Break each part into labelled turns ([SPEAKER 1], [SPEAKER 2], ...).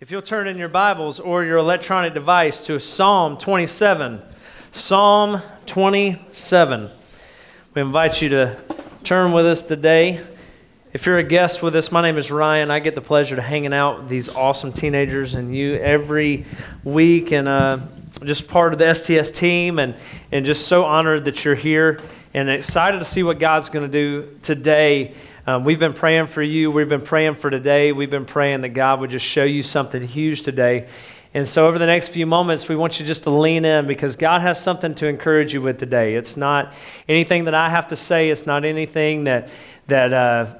[SPEAKER 1] If you'll turn in your Bibles or your electronic device to Psalm 27, Psalm 27. We invite you to turn with us today. If you're a guest with us, my name is Ryan. I get the pleasure to hanging out with these awesome teenagers and you every week, and uh, just part of the STS team, and, and just so honored that you're here and excited to see what God's going to do today um, we've been praying for you. We've been praying for today. We've been praying that God would just show you something huge today. And so, over the next few moments, we want you just to lean in because God has something to encourage you with today. It's not anything that I have to say, it's not anything that, that, uh,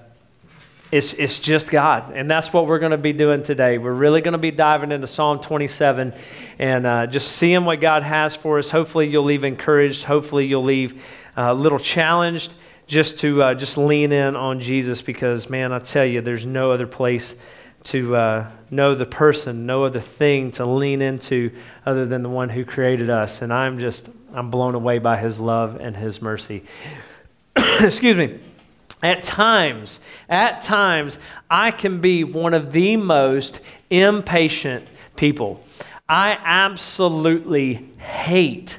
[SPEAKER 1] it's, it's just God. And that's what we're going to be doing today. We're really going to be diving into Psalm 27 and uh, just seeing what God has for us. Hopefully, you'll leave encouraged. Hopefully, you'll leave uh, a little challenged just to uh, just lean in on Jesus because, man, I tell you, there's no other place to uh, know the person, no other thing to lean into other than the one who created us. And I'm just, I'm blown away by his love and his mercy. Excuse me. At times, at times, I can be one of the most impatient people. I absolutely hate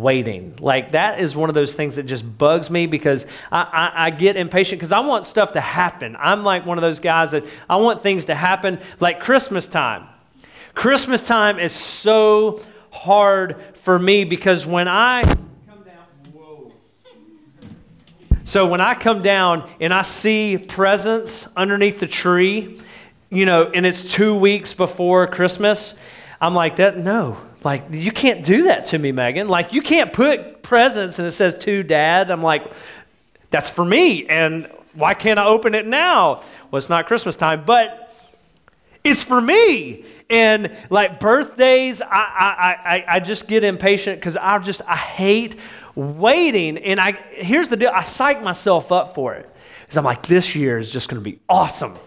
[SPEAKER 1] waiting. Like that is one of those things that just bugs me because I, I, I get impatient because I want stuff to happen. I'm like one of those guys that I want things to happen like Christmas time. Christmas time is so hard for me because when I come down, whoa. So when I come down and I see presents underneath the tree, you know, and it's two weeks before Christmas, I'm like, that, no, like, you can't do that to me, Megan. Like, you can't put presents and it says to dad. I'm like, that's for me. And why can't I open it now? Well, it's not Christmas time, but it's for me. And like birthdays, I, I, I, I just get impatient because I just, I hate waiting. And I, here's the deal I psych myself up for it. Because I'm like, this year is just going to be awesome.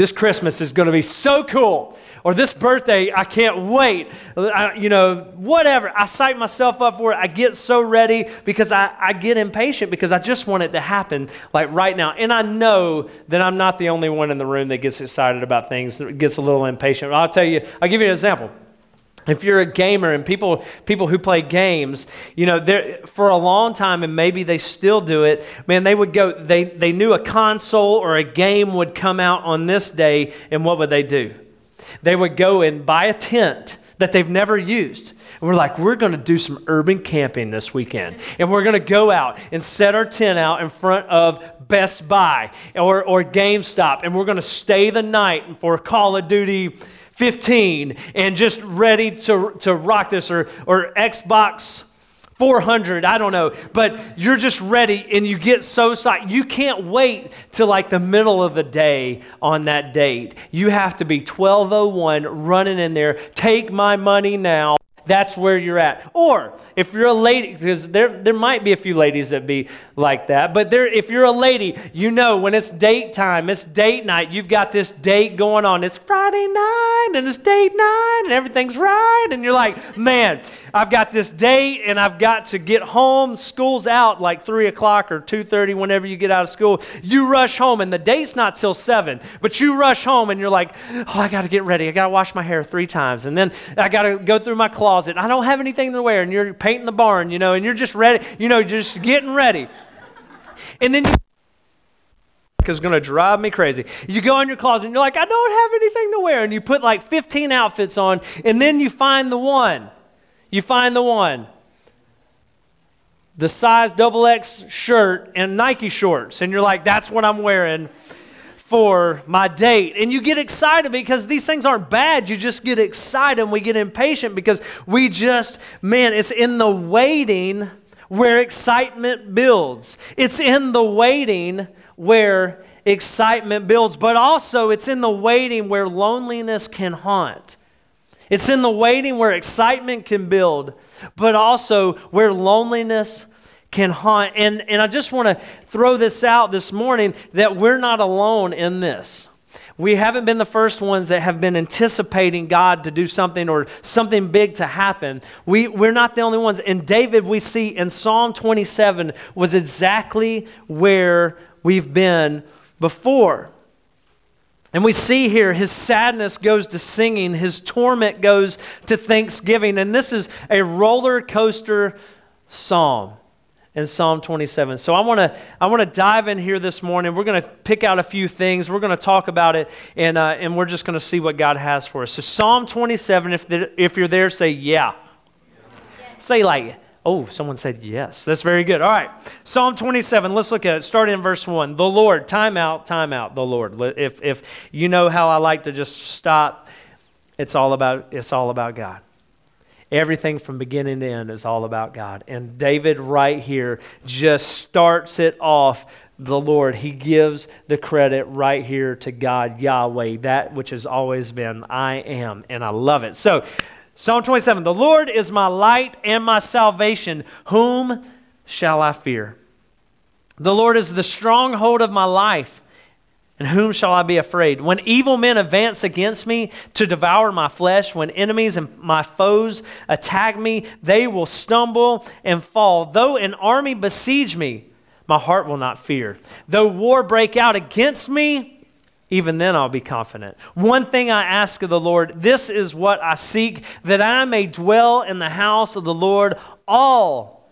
[SPEAKER 1] This Christmas is going to be so cool or this birthday, I can't wait. I, you know, whatever. I psych myself up for it. I get so ready because I, I get impatient because I just want it to happen like right now. And I know that I'm not the only one in the room that gets excited about things, that gets a little impatient. I'll tell you, I'll give you an example if you're a gamer and people people who play games you know for a long time and maybe they still do it man they would go they they knew a console or a game would come out on this day and what would they do they would go and buy a tent that they've never used. And we're like, we're going to do some urban camping this weekend. And we're going to go out and set our tent out in front of Best Buy or, or GameStop. And we're going to stay the night for Call of Duty 15 and just ready to, to rock this or, or Xbox 400, I don't know, but you're just ready and you get so psyched. You can't wait till like the middle of the day on that date. You have to be 1201 running in there, take my money now. That's where you're at. Or if you're a lady, because there, there might be a few ladies that be like that, but there, if you're a lady, you know when it's date time, it's date night, you've got this date going on. It's Friday night and it's date night and everything's right. And you're like, man, I've got this date and I've got to get home. School's out like 3 o'clock or 2.30 whenever you get out of school. You rush home and the date's not till 7, but you rush home and you're like, oh, I got to get ready. I got to wash my hair three times. And then I got to go through my closet. I don't have anything to wear. And you're painting the barn, you know, and you're just ready, you know, just getting ready. And then you is going to drive me crazy. You go in your closet and you're like, I don't have anything to wear. And you put like 15 outfits on, and then you find the one. You find the one. The size double X shirt and Nike shorts. And you're like, that's what I'm wearing for my date. And you get excited because these things aren't bad. You just get excited and we get impatient because we just, man, it's in the waiting where excitement builds. It's in the waiting where excitement builds, but also it's in the waiting where loneliness can haunt. It's in the waiting where excitement can build, but also where loneliness can haunt. And, and I just want to throw this out this morning that we're not alone in this. We haven't been the first ones that have been anticipating God to do something or something big to happen. We, we're not the only ones. And David, we see in Psalm 27, was exactly where we've been before. And we see here his sadness goes to singing, his torment goes to thanksgiving. And this is a roller coaster psalm in Psalm 27. So I want to I want to dive in here this morning. We're going to pick out a few things. We're going to talk about it, and uh, and we're just going to see what God has for us. So Psalm 27. If the, if you're there, say yeah. Say like Oh, someone said yes. That's very good. All right. Psalm 27. Let's look at it. Starting in verse 1. The Lord, time out, time out, the Lord. If, if you know how I like to just stop, it's all about, it's all about God. Everything from beginning to end is all about God. And David, right here, just starts it off the Lord. He gives the credit right here to God, Yahweh, that which has always been I am. And I love it. So, Psalm 27 The Lord is my light and my salvation. Whom shall I fear? The Lord is the stronghold of my life. And whom shall I be afraid? When evil men advance against me to devour my flesh, when enemies and my foes attack me, they will stumble and fall. Though an army besiege me, my heart will not fear. Though war break out against me, even then I'll be confident. One thing I ask of the Lord, this is what I seek, that I may dwell in the house of the Lord all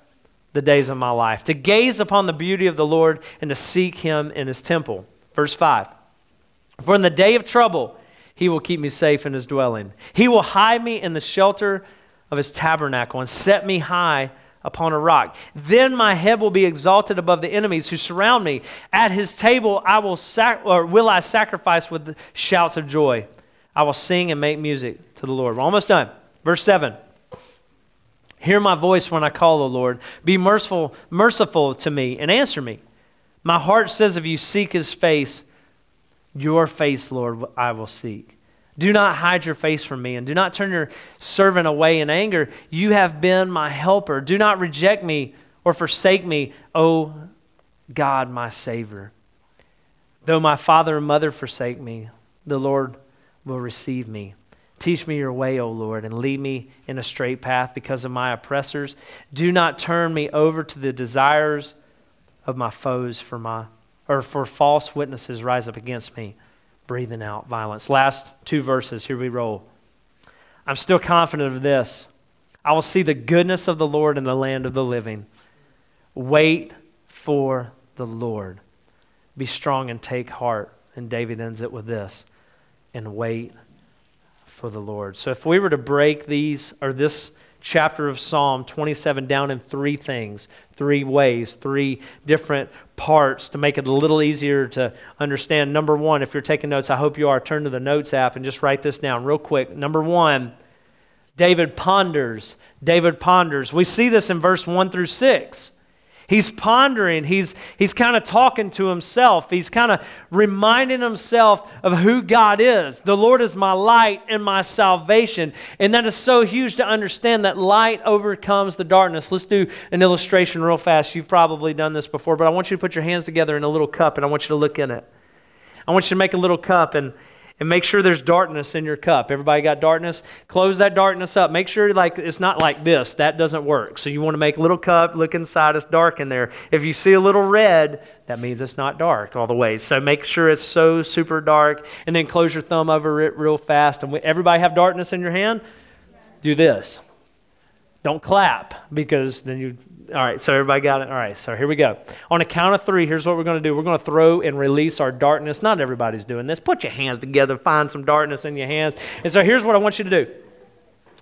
[SPEAKER 1] the days of my life, to gaze upon the beauty of the Lord and to seek him in his temple. Verse 5 For in the day of trouble, he will keep me safe in his dwelling. He will hide me in the shelter of his tabernacle and set me high upon a rock. Then my head will be exalted above the enemies who surround me. At his table I will sac- or will I sacrifice with shouts of joy. I will sing and make music to the Lord. We're almost done. Verse 7. Hear my voice when I call, O Lord. Be merciful, merciful to me and answer me. My heart says if you seek his face, your face, Lord, I will seek. Do not hide your face from me, and do not turn your servant away in anger. You have been my helper. Do not reject me or forsake me, O God, my Savior. Though my father and mother forsake me, the Lord will receive me. Teach me your way, O Lord, and lead me in a straight path because of my oppressors. Do not turn me over to the desires of my foes for my or for false witnesses rise up against me breathing out violence. Last two verses, here we roll. I'm still confident of this. I will see the goodness of the Lord in the land of the living. Wait for the Lord. Be strong and take heart. And David ends it with this and wait for the Lord. So if we were to break these or this chapter of Psalm 27 down in three things, three ways, three different parts to make it a little easier to understand. Number one, if you're taking notes, I hope you are, turn to the Notes app and just write this down real quick. Number one, David ponders. David ponders. We see this in verse 1 through 6. He's pondering, he's, he's kind of talking to himself. He's kind of reminding himself of who God is. The Lord is my light and my salvation. And that is so huge to understand that light overcomes the darkness. Let's do an illustration real fast. You've probably done this before, but I want you to put your hands together in a little cup and I want you to look in it. I want you to make a little cup and and make sure there's darkness in your cup. Everybody got darkness? Close that darkness up. Make sure like it's not like this. That doesn't work. So you want to make a little cup, look inside, it's dark in there. If you see a little red, that means it's not dark all the way. So make sure it's so super dark and then close your thumb over it real fast. And everybody have darkness in your hand? Do this. Don't clap because then you all right, so everybody got it? All right, so here we go. On a count of three, here's what we're going to do. We're going to throw and release our darkness. Not everybody's doing this. Put your hands together, find some darkness in your hands. And so here's what I want you to do.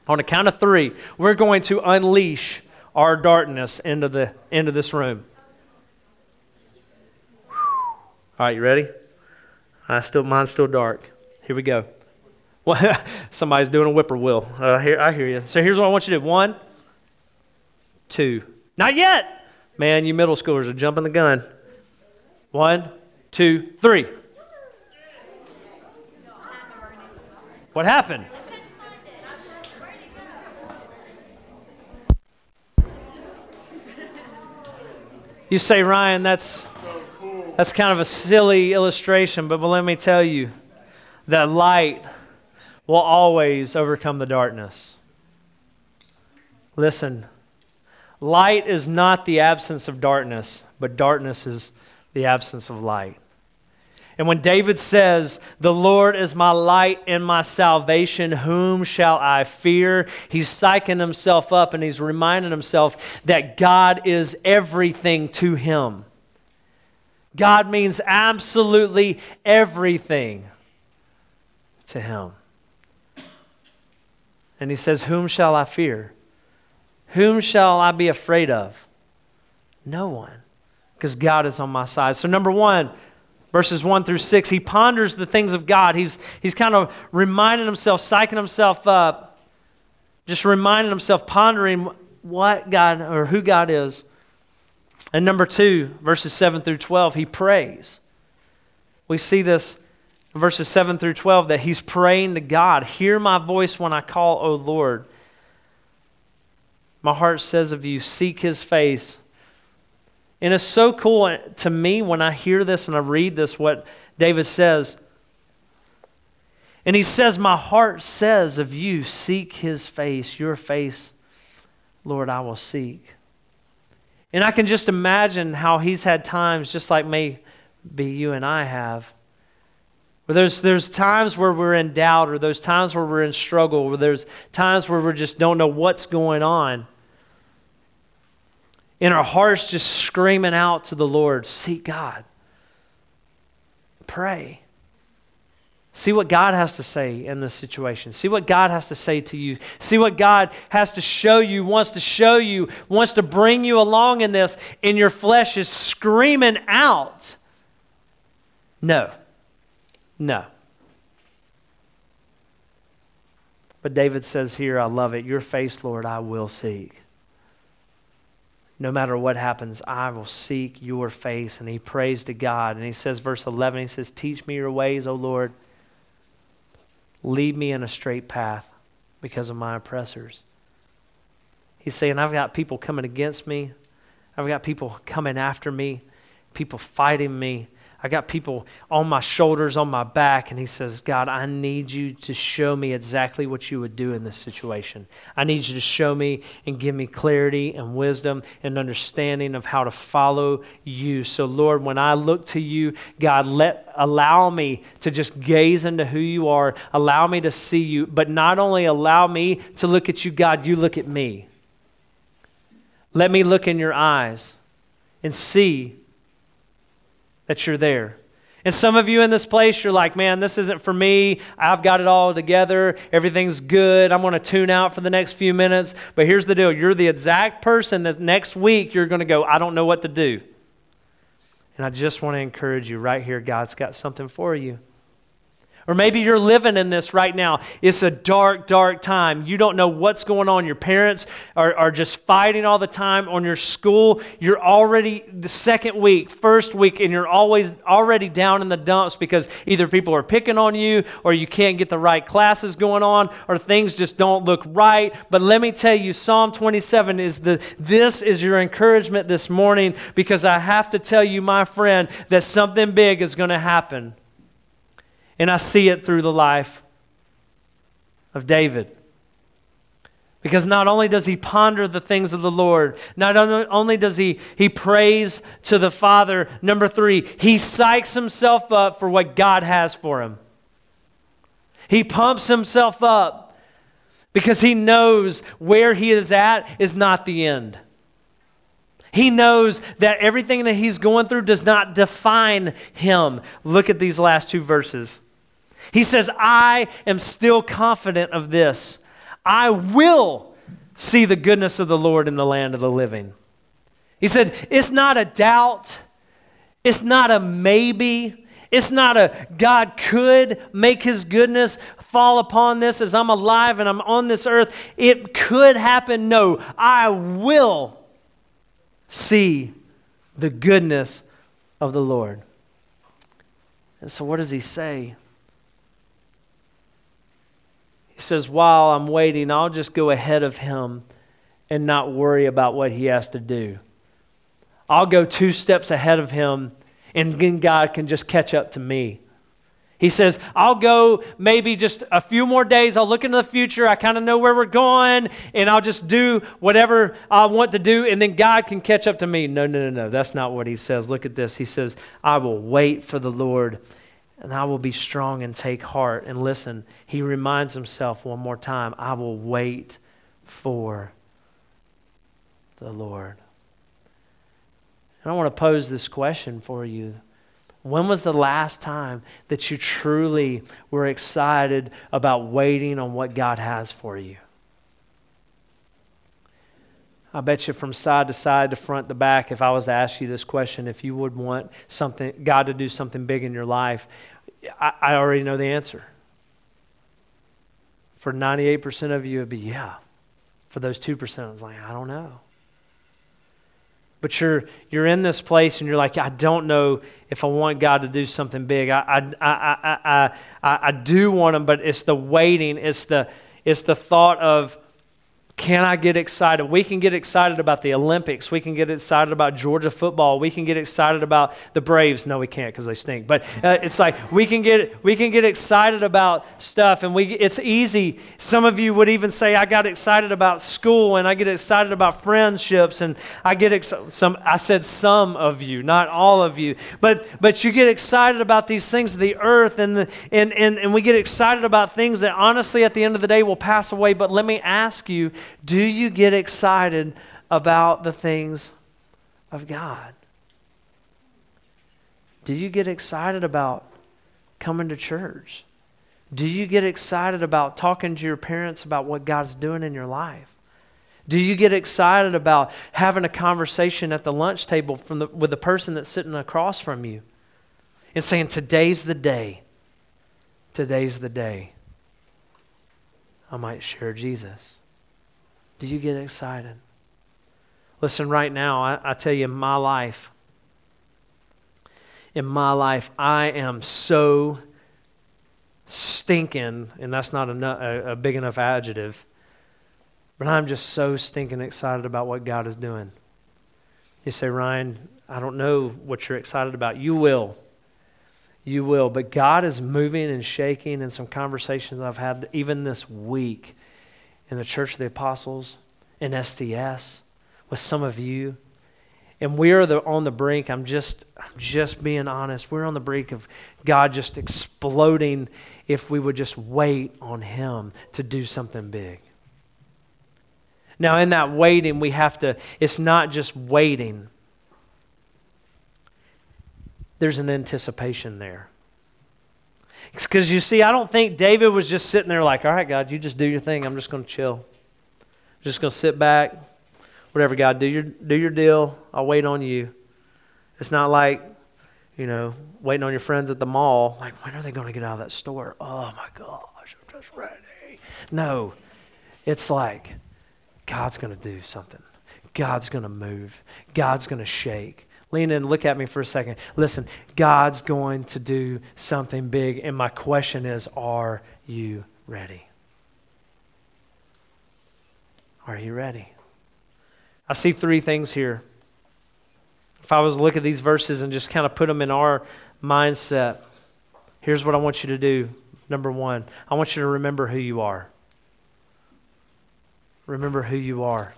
[SPEAKER 1] On a count of three, we're going to unleash our darkness into, the, into this room. All right, you ready? I still, mine's still dark. Here we go. Well, somebody's doing a whippoorwill. Uh, here, I hear you. So here's what I want you to do. One, two, not yet. Man, you middle schoolers are jumping the gun. One, two, three. What happened? You say, Ryan, that's, that's kind of a silly illustration, but, but let me tell you that light will always overcome the darkness. Listen, Light is not the absence of darkness, but darkness is the absence of light. And when David says, The Lord is my light and my salvation, whom shall I fear? He's psyching himself up and he's reminding himself that God is everything to him. God means absolutely everything to him. And he says, Whom shall I fear? Whom shall I be afraid of? No one, because God is on my side. So, number one, verses 1 through 6, he ponders the things of God. He's, he's kind of reminding himself, psyching himself up, just reminding himself, pondering what God or who God is. And number two, verses 7 through 12, he prays. We see this verses 7 through 12 that he's praying to God Hear my voice when I call, O Lord. My heart says of you, Seek his face. And it's so cool to me when I hear this and I read this, what David says. And he says, My heart says of you, Seek his face, your face, Lord, I will seek. And I can just imagine how he's had times, just like maybe you and I have, where there's, there's times where we're in doubt, or there's times where we're in struggle, where there's times where we just don't know what's going on. And our hearts just screaming out to the Lord, seek God. Pray. See what God has to say in this situation. See what God has to say to you. See what God has to show you, wants to show you, wants to bring you along in this, and your flesh is screaming out. No. No. But David says here, I love it. Your face, Lord, I will seek. No matter what happens, I will seek your face. And he prays to God. And he says, verse 11, he says, Teach me your ways, O Lord. Lead me in a straight path because of my oppressors. He's saying, I've got people coming against me. I've got people coming after me, people fighting me. I got people on my shoulders, on my back, and he says, God, I need you to show me exactly what you would do in this situation. I need you to show me and give me clarity and wisdom and understanding of how to follow you. So, Lord, when I look to you, God, let allow me to just gaze into who you are, allow me to see you, but not only allow me to look at you, God, you look at me. Let me look in your eyes and see that you're there. And some of you in this place, you're like, man, this isn't for me. I've got it all together. Everything's good. I'm going to tune out for the next few minutes. But here's the deal you're the exact person that next week you're going to go, I don't know what to do. And I just want to encourage you right here, God's got something for you. Or maybe you're living in this right now. It's a dark, dark time. You don't know what's going on. Your parents are, are just fighting all the time on your school. You're already the second week, first week, and you're always already down in the dumps because either people are picking on you or you can't get the right classes going on or things just don't look right. But let me tell you, Psalm 27 is the this is your encouragement this morning because I have to tell you, my friend, that something big is going to happen. And I see it through the life of David. Because not only does he ponder the things of the Lord, not only does he, he praise to the Father, number three, he psychs himself up for what God has for him. He pumps himself up because he knows where he is at is not the end. He knows that everything that he's going through does not define him. Look at these last two verses. He says, I am still confident of this. I will see the goodness of the Lord in the land of the living. He said, It's not a doubt, it's not a maybe. It's not a God could make his goodness fall upon this as I'm alive and I'm on this earth. It could happen. No, I will see the goodness of the Lord. And so, what does he say? He says, While I'm waiting, I'll just go ahead of him and not worry about what he has to do. I'll go two steps ahead of him, and then God can just catch up to me. He says, I'll go maybe just a few more days. I'll look into the future. I kind of know where we're going, and I'll just do whatever I want to do, and then God can catch up to me. No, no, no, no. That's not what he says. Look at this. He says, I will wait for the Lord and I will be strong and take heart. And listen, he reminds himself one more time I will wait for the Lord. And I want to pose this question for you. When was the last time that you truly were excited about waiting on what God has for you? I bet you from side to side, to front to back, if I was to ask you this question, if you would want something, God to do something big in your life, I, I already know the answer. For 98% of you, it'd be yeah. For those 2%, I was like, I don't know. But you're, you're in this place and you're like, I don't know if I want God to do something big. I, I, I, I, I, I do want Him, but it's the waiting, it's the, it's the thought of, can I get excited? We can get excited about the Olympics. We can get excited about Georgia football. We can get excited about the Braves. No, we can't because they stink. But uh, it's like we can get we can get excited about stuff, and we it's easy. Some of you would even say, "I got excited about school, and I get excited about friendships, and I get ex- some." I said some of you, not all of you, but but you get excited about these things the earth, and the, and and and we get excited about things that honestly, at the end of the day, will pass away. But let me ask you do you get excited about the things of God? Do you get excited about coming to church? Do you get excited about talking to your parents about what God's doing in your life? Do you get excited about having a conversation at the lunch table from the, with the person that's sitting across from you and saying, Today's the day. Today's the day I might share Jesus. Do you get excited? Listen, right now, I, I tell you, in my life, in my life, I am so stinking, and that's not a, a, big enough adjective, but I'm just so stinking excited about what God is doing. You say, Ryan, I don't know what you're excited about. You will. You will. But God is moving and shaking in some conversations I've had even this week in the Church of the Apostles, in SDS, with some of you. And we are the, on the brink. I'm just, I'm just being honest. We're on the brink of God just exploding if we would just wait on Him to do something big. Now, in that waiting, we have to, it's not just waiting, there's an anticipation there. Because you see, I don't think David was just sitting there like, all right, God, you just do your thing. I'm just going to chill. I'm just going to sit back. Whatever, God, do your, do your deal. I'll wait on you. It's not like, you know, waiting on your friends at the mall. Like, when are they going to get out of that store? Oh, my gosh, I'm just ready. No, it's like, God's going to do something. God's going to move. God's going to shake. Lean in, look at me for a second. Listen, God's going to do something big, and my question is are you ready? Are you ready? I see three things here. If I was to look at these verses and just kind of put them in our mindset, here's what I want you to do. Number one, I want you to remember who you are. Remember who you are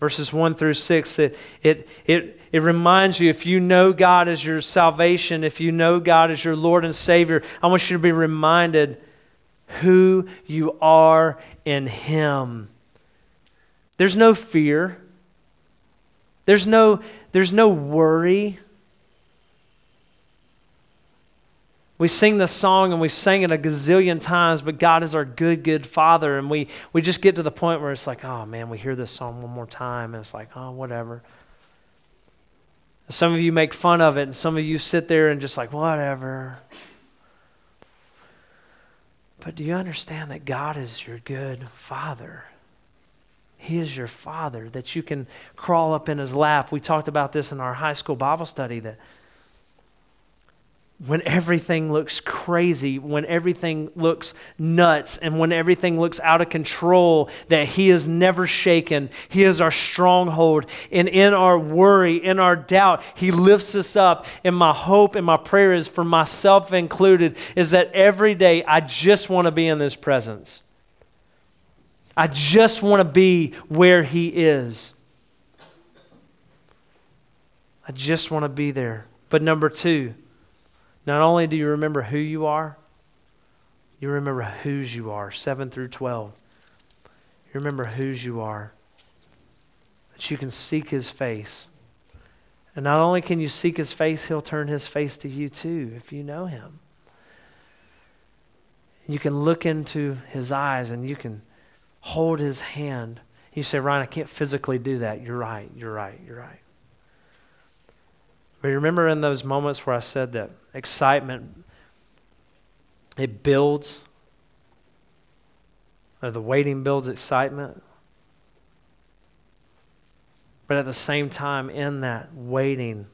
[SPEAKER 1] verses 1 through 6 it, it, it, it reminds you if you know god as your salvation if you know god as your lord and savior i want you to be reminded who you are in him. There's no fear. There's no there's no worry We sing this song and we sang it a gazillion times, but God is our good, good Father. And we, we just get to the point where it's like, oh man, we hear this song one more time, and it's like, oh, whatever. Some of you make fun of it, and some of you sit there and just like, whatever. But do you understand that God is your good Father? He is your Father, that you can crawl up in His lap. We talked about this in our high school Bible study that when everything looks crazy, when everything looks nuts, and when everything looks out of control, that He is never shaken. He is our stronghold. And in our worry, in our doubt, He lifts us up. And my hope and my prayer is for myself included, is that every day I just want to be in this presence. I just want to be where He is. I just want to be there. But number two, Not only do you remember who you are, you remember whose you are, 7 through 12. You remember whose you are. That you can seek his face. And not only can you seek his face, he'll turn his face to you too if you know him. You can look into his eyes and you can hold his hand. You say, Ryan, I can't physically do that. You're right, you're right, you're right. But remember in those moments where I said that excitement, it builds, or the waiting builds excitement? But at the same time, in that waiting,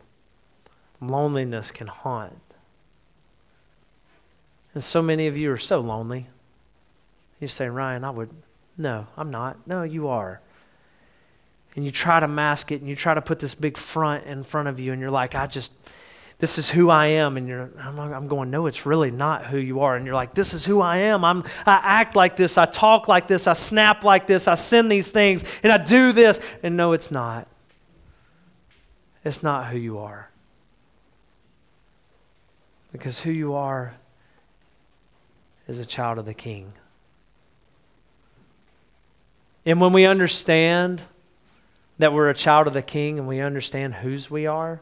[SPEAKER 1] loneliness can haunt. And so many of you are so lonely. You say, Ryan, I would. No, I'm not. No, you are. And you try to mask it and you try to put this big front in front of you, and you're like, I just, this is who I am. And you're, I'm, going, no, it's really not who you are. And you're like, this is who I am. I'm, I act like this. I talk like this. I snap like this. I send these things and I do this. And no, it's not. It's not who you are. Because who you are is a child of the King. And when we understand that we're a child of the King and we understand whose we are,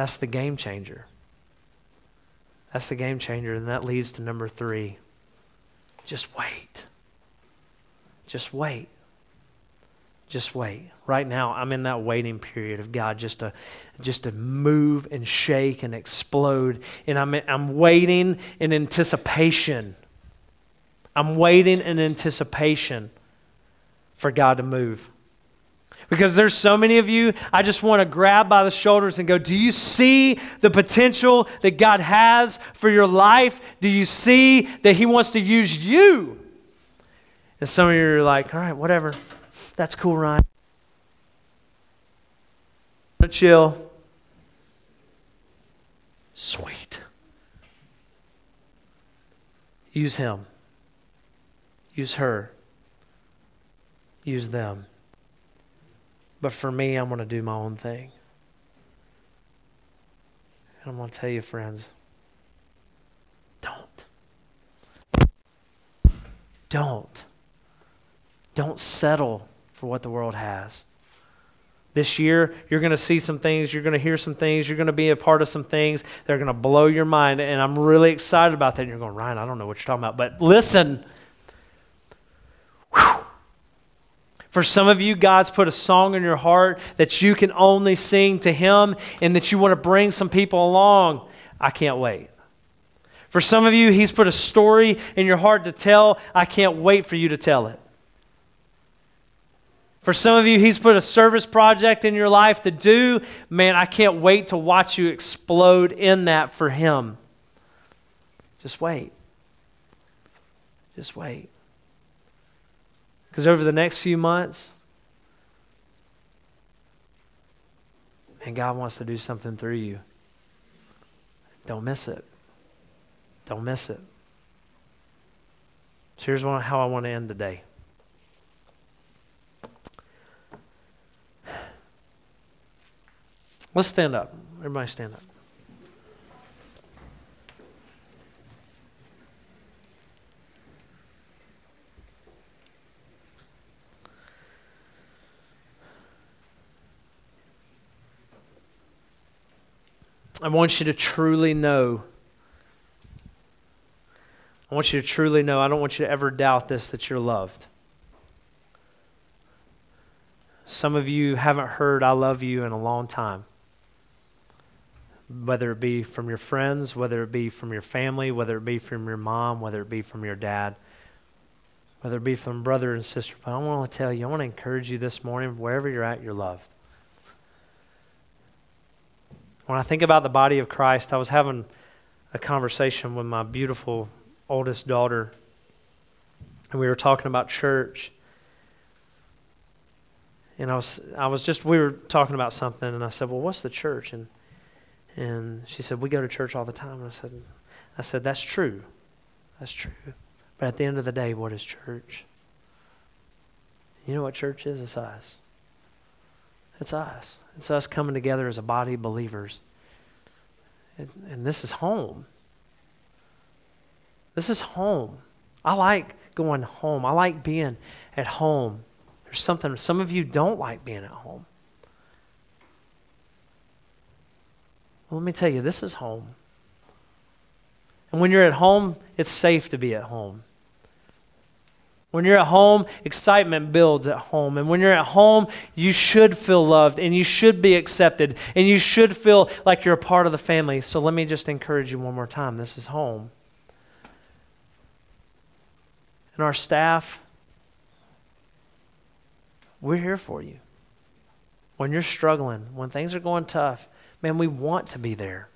[SPEAKER 1] that's the game changer. That's the game changer. And that leads to number three just wait. Just wait. Just wait. Right now, I'm in that waiting period of God just to, just to move and shake and explode. And I'm, I'm waiting in anticipation. I'm waiting in anticipation for God to move. Because there's so many of you, I just want to grab by the shoulders and go, Do you see the potential that God has for your life? Do you see that He wants to use you? And some of you are like, All right, whatever. That's cool, Ryan. Chill. Sweet. Use him. Use her. Use them. But for me, I'm going to do my own thing. And I'm going to tell you, friends, don't. Don't. Don't settle for what the world has. This year, you're going to see some things, you're going to hear some things, you're going to be a part of some things that are going to blow your mind. And I'm really excited about that. And you're going, Ryan, I don't know what you're talking about. But listen. For some of you, God's put a song in your heart that you can only sing to Him and that you want to bring some people along. I can't wait. For some of you, He's put a story in your heart to tell. I can't wait for you to tell it. For some of you, He's put a service project in your life to do. Man, I can't wait to watch you explode in that for Him. Just wait. Just wait. Because over the next few months, and God wants to do something through you. Don't miss it. Don't miss it. So here's one, how I want to end today. Let's stand up. Everybody stand up. I want you to truly know. I want you to truly know. I don't want you to ever doubt this that you're loved. Some of you haven't heard I love you in a long time whether it be from your friends, whether it be from your family, whether it be from your mom, whether it be from your dad, whether it be from brother and sister. But I want to tell you, I want to encourage you this morning, wherever you're at, you're loved. When I think about the body of Christ, I was having a conversation with my beautiful oldest daughter, and we were talking about church. And I was, I was just, we were talking about something, and I said, Well, what's the church? And and she said, We go to church all the time. And I said, I said, That's true. That's true. But at the end of the day, what is church? You know what church is? It's us. It's us. It's us coming together as a body of believers. And, and this is home. This is home. I like going home. I like being at home. There's something, some of you don't like being at home. Well, let me tell you, this is home. And when you're at home, it's safe to be at home. When you're at home, excitement builds at home. And when you're at home, you should feel loved and you should be accepted and you should feel like you're a part of the family. So let me just encourage you one more time. This is home. And our staff, we're here for you. When you're struggling, when things are going tough, man, we want to be there.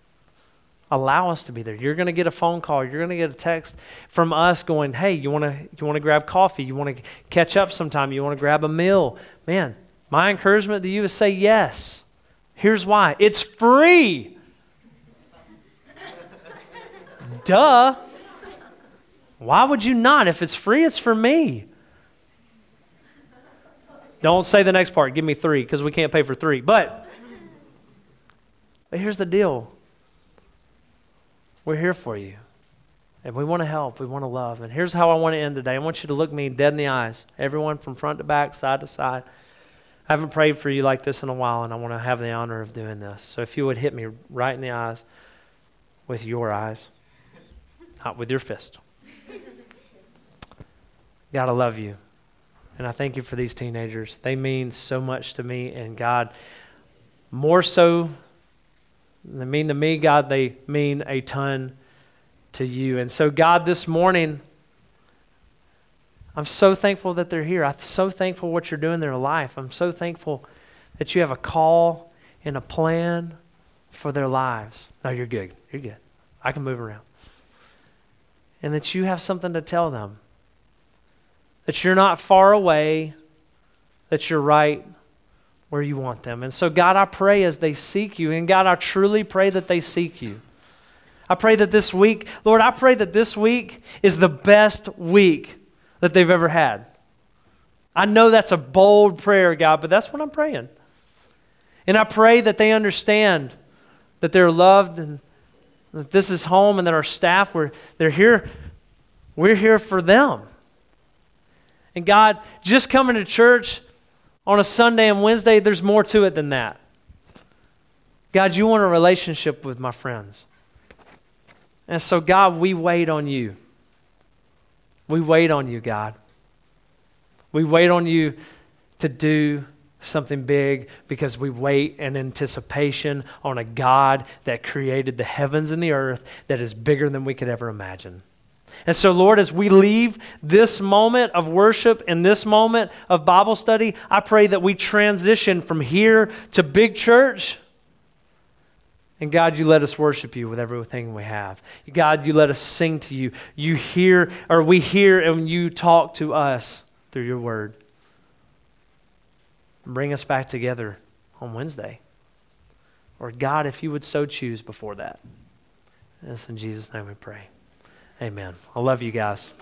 [SPEAKER 1] Allow us to be there. You're going to get a phone call. You're going to get a text from us going, "Hey, you want to you want to grab coffee? You want to catch up sometime? You want to grab a meal?" Man, my encouragement to you is say yes. Here's why. It's free. Duh. Why would you not? If it's free, it's for me. Don't say the next part. Give me three because we can't pay for three. But, but here's the deal we're here for you. And we want to help. We want to love. And here's how I want to end today. I want you to look me dead in the eyes, everyone from front to back, side to side. I haven't prayed for you like this in a while, and I want to have the honor of doing this. So if you would hit me right in the eyes with your eyes, not with your fist. God, I love you. And I thank you for these teenagers. They mean so much to me. And God, more so they mean to me, God, they mean a ton to you. And so, God, this morning, I'm so thankful that they're here. I'm so thankful what you're doing in their life. I'm so thankful that you have a call and a plan for their lives. No, you're good. You're good. I can move around. And that you have something to tell them. That you're not far away, that you're right where you want them. And so, God, I pray as they seek you, and God, I truly pray that they seek you. I pray that this week, Lord, I pray that this week is the best week that they've ever had. I know that's a bold prayer, God, but that's what I'm praying. And I pray that they understand that they're loved and that this is home and that our staff, we're, they're here, we're here for them. And God, just coming to church on a Sunday and Wednesday, there's more to it than that. God, you want a relationship with my friends. And so, God, we wait on you. We wait on you, God. We wait on you to do something big because we wait in anticipation on a God that created the heavens and the earth that is bigger than we could ever imagine. And so, Lord, as we leave this moment of worship and this moment of Bible study, I pray that we transition from here to big church. And God, you let us worship you with everything we have. God, you let us sing to you. You hear, or we hear, and you talk to us through your word. Bring us back together on Wednesday. Or God, if you would so choose before that. Yes, in Jesus' name we pray. Amen. I love you guys.